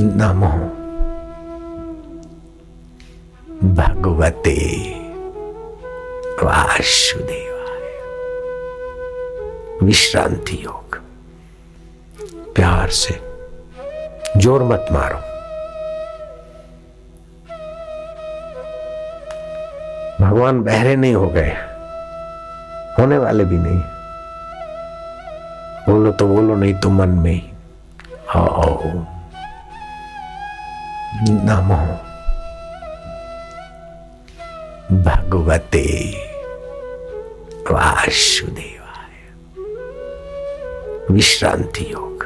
नमो भगवते वासुदेवाय। विश्रांति योग। प्यार से ज़ोर मत मारो। भगवान बहरे नहीं हो गए। होने वाले भी नहीं। बोलो तो बोलो नहीं तो मन में ही आओ। नमो भगवते वासुदेवाय। विश्रांति योग।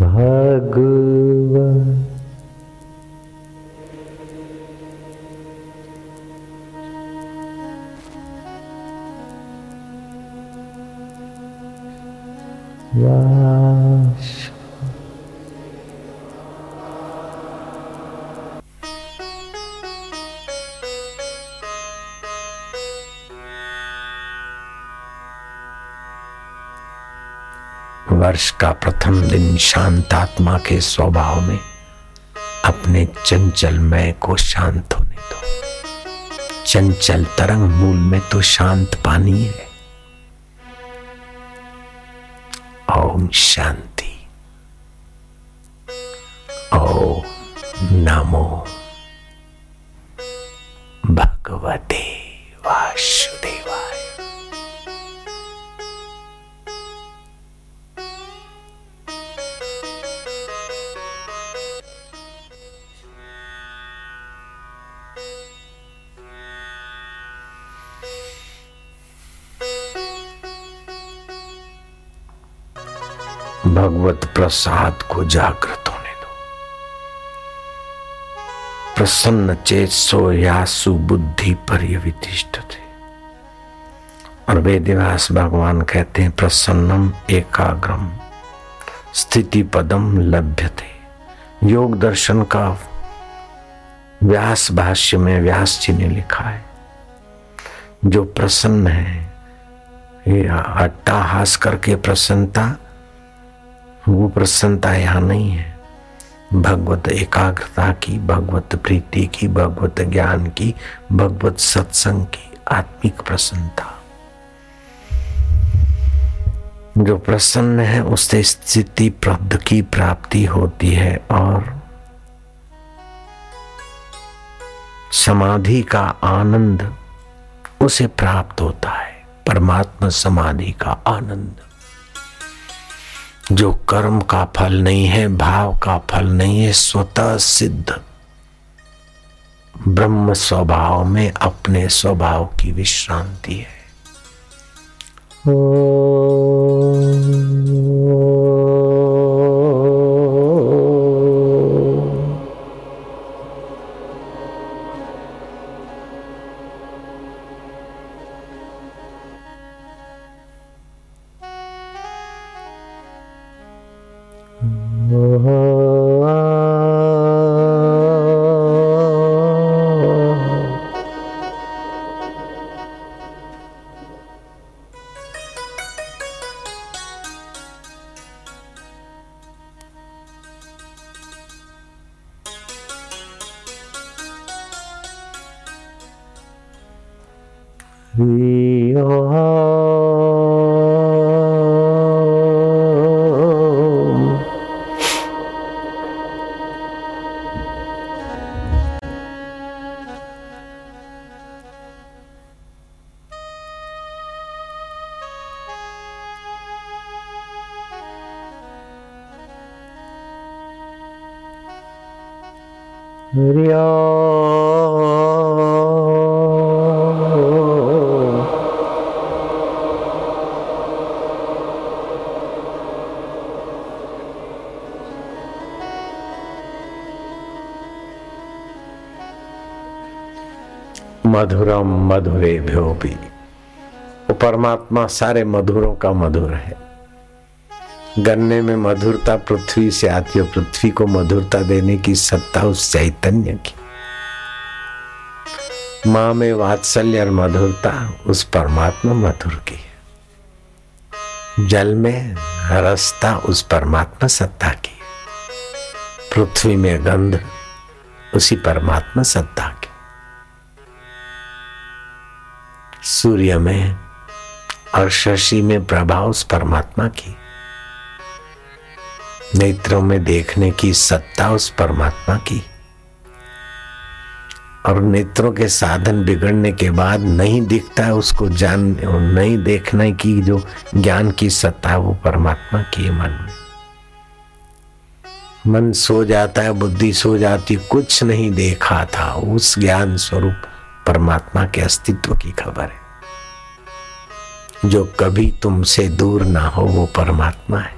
गव वर्ष का प्रथम दिन शांत आत्मा के स्वभाव में अपने चंचल मय को शांत होने दो। चंचल तरंग मूल में तो शांत पानी है। ओम शांति। ओम नमो भगवत प्रसाद को जागृत होने दो। प्रसन्न चेत सो यासु बुद्धि पर्यवितिष्ठ थे। और वेदव्यास भगवान कहते हैं, प्रसन्नम एकाग्रम, स्थिति पदम लभ्य थे। योग दर्शन का व्यास भाष्य में व्यास जी ने लिखा है, जो प्रसन्न है अट्टाहास करके प्रसन्नता वो प्रसन्नता यहाँ नहीं है। भगवत एकाग्रता की, भगवत प्रीति की, भगवत ज्ञान की, भगवत सत्संग की आत्मिक प्रसन्नता। जो प्रसन्न है, उससे स्थिति प्रब्ध की प्राप्ति होती है और समाधि का आनंद उसे प्राप्त होता है। परमात्मा समाधि का आनंद। जो कर्म का फल नहीं है भाव का फल नहीं है स्वतः सिद्ध। ब्रह्म स्वभाव में अपने स्वभाव की विश्रांति है। ओ, ओ, We are मधुरम मधुरे भ्यो भी वो परमात्मा सारे मधुरों का मधुर है। गन्ने में मधुरता पृथ्वी से आती है पृथ्वी को मधुरता देने की सत्ता उस चैतन्य की। माँ में वात्सल्य और मधुरता उस परमात्मा मधुर की है। जल में रसता उस परमात्मा सत्ता की पृथ्वी में गंध उसी परमात्मा सत्ता की सूर्य में और शशि में प्रभाव उस परमात्मा की। नेत्रों में देखने की सत्ता उस परमात्मा की। और नेत्रों के साधन बिगड़ने के बाद नहीं दिखता है उसको जान, नहीं देखने की जो ज्ञान की सत्ता है वो परमात्मा की है मन में। मन सो जाता है, बुद्धि सो जाती, कुछ नहीं देखा था, उस ज्ञान स्वरूप परमात्मा के अस्तित्व की खबर है। जो कभी तुमसे दूर ना हो, वो परमात्मा है।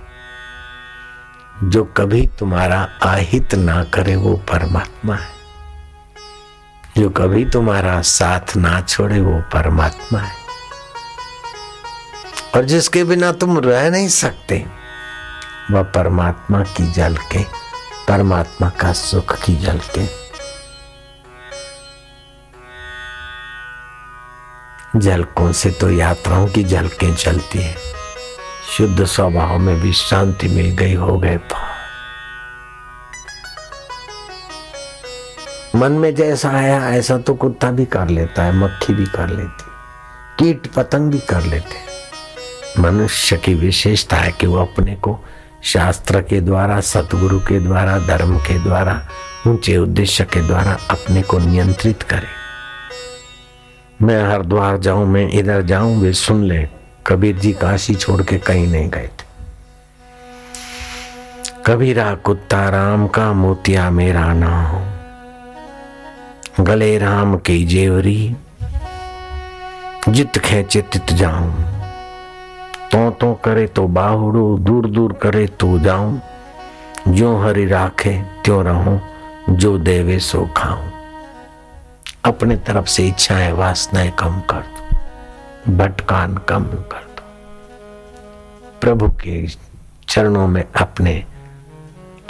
जो कभी तुम्हारा आहित ना करे, वो परमात्मा है। जो कभी तुम्हारा साथ ना छोड़े, वो परमात्मा है। और जिसके बिना तुम रह नहीं सकते, वह परमात्मा की जल के, परमात्मा का सुख की जल के जलकों से तो यात्राओं की झलकें चलती है। शुद्ध स्वभाव में विश्रांति मिल गई हो गए मन में जैसा आया, ऐसा तो कुत्ता भी कर लेता है, मक्खी भी कर लेती कीट पतंग भी कर लेते मनुष्य की विशेषता है कि वो अपने को शास्त्र के द्वारा, सतगुरु के द्वारा, धर्म के द्वारा, ऊँचे उद्देश्य के द्वारा अपने को नियंत्रित करे। मैं हरिद्वार जाऊँ, मैं इधर जाऊँ, वे सुन ले। कबीर जी काशी छोड़ के कहीं नहीं गए थे। कबीरा कुत्ता राम का मोतिया मेरा नाम। गले राम की जेवरी, जित खेचे तित जाऊँ। तो तो करे तो बाहुड़ू दूर दूर करे तो जाऊँ। जो हरि राखे, त्यों रहूँ, जो देवे सो खाऊं। अपने तरफ़ से इच्छाएँ, वासनाएँ कम कर दो, भटकान कम कर दो। प्रभु के चरणों में अपने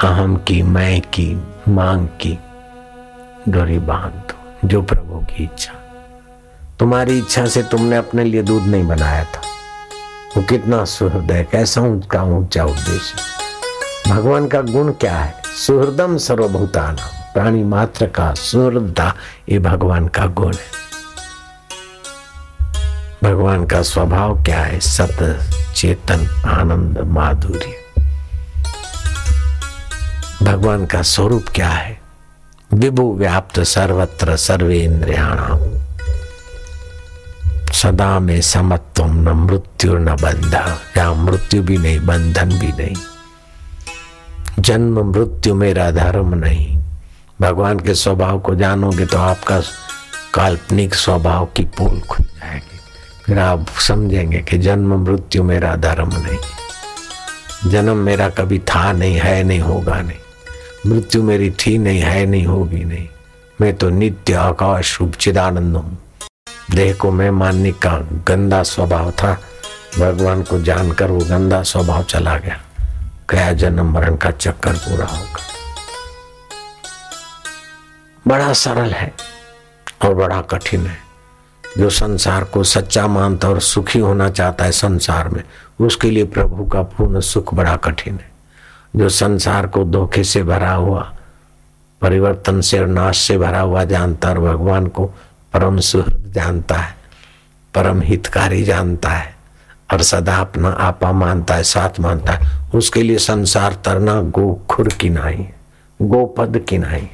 अहम की, मैं की, मांग की डोरी बाँध दो जो प्रभु की इच्छा। तुम्हारी इच्छा से तुमने अपने लिए दूध नहीं बनाया था। वो कितना सुहृदय कैसा उनका ऊँचा उद्देश्य। भगवान का गुण क्या है? सुहृदम सर्वभूताना प्राणी मात्र का सुहृदता ये भगवान का गुण है। भगवान का स्वभाव क्या है? सत, चेतन, आनंद, माधुर्य। भगवान का स्वरूप क्या है? विभु व्याप्त सर्वत्र सर्वेन्द्रियाणाम सदा में समत्व न मृत्यु न बंध या मृत्यु भी नहीं, बंधन भी नहीं। जन्म मृत्यु मेरा धर्म नहीं। भगवान के स्वभाव को जानोगे तो आपका काल्पनिक स्वभाव की पोल खुल जाएगी। फिर आप समझेंगे कि जन्म मृत्यु मेरा धर्म नहीं। जन्म मेरा कभी था नहीं, है नहीं, होगा नहीं। मृत्यु मेरी थी नहीं, है नहीं, होगी नहीं। मैं तो नित्य आकाश रूप चिदानंद हूँ। देह को मैं मानने का गंदा स्वभाव था। भगवान को जानकर वो गंदा स्वभाव चला गया। गया जन्म मरण का चक्कर पूरा होगा। बड़ा सरल है और बड़ा कठिन है। जो संसार को सच्चा मानता और सुखी होना चाहता है संसार में, उसके लिए प्रभु का पूर्ण सुख बड़ा कठिन है। जो संसार को धोखे से भरा हुआ, परिवर्तन से और नाश से भरा हुआ जानता और भगवान को परम सुहृद जानता है, परम हितकारी जानता है और सदा अपना आपा मानता है, साथ मानता है, उसके लिए संसार तरना गो खुर की नाई गोपद की नाई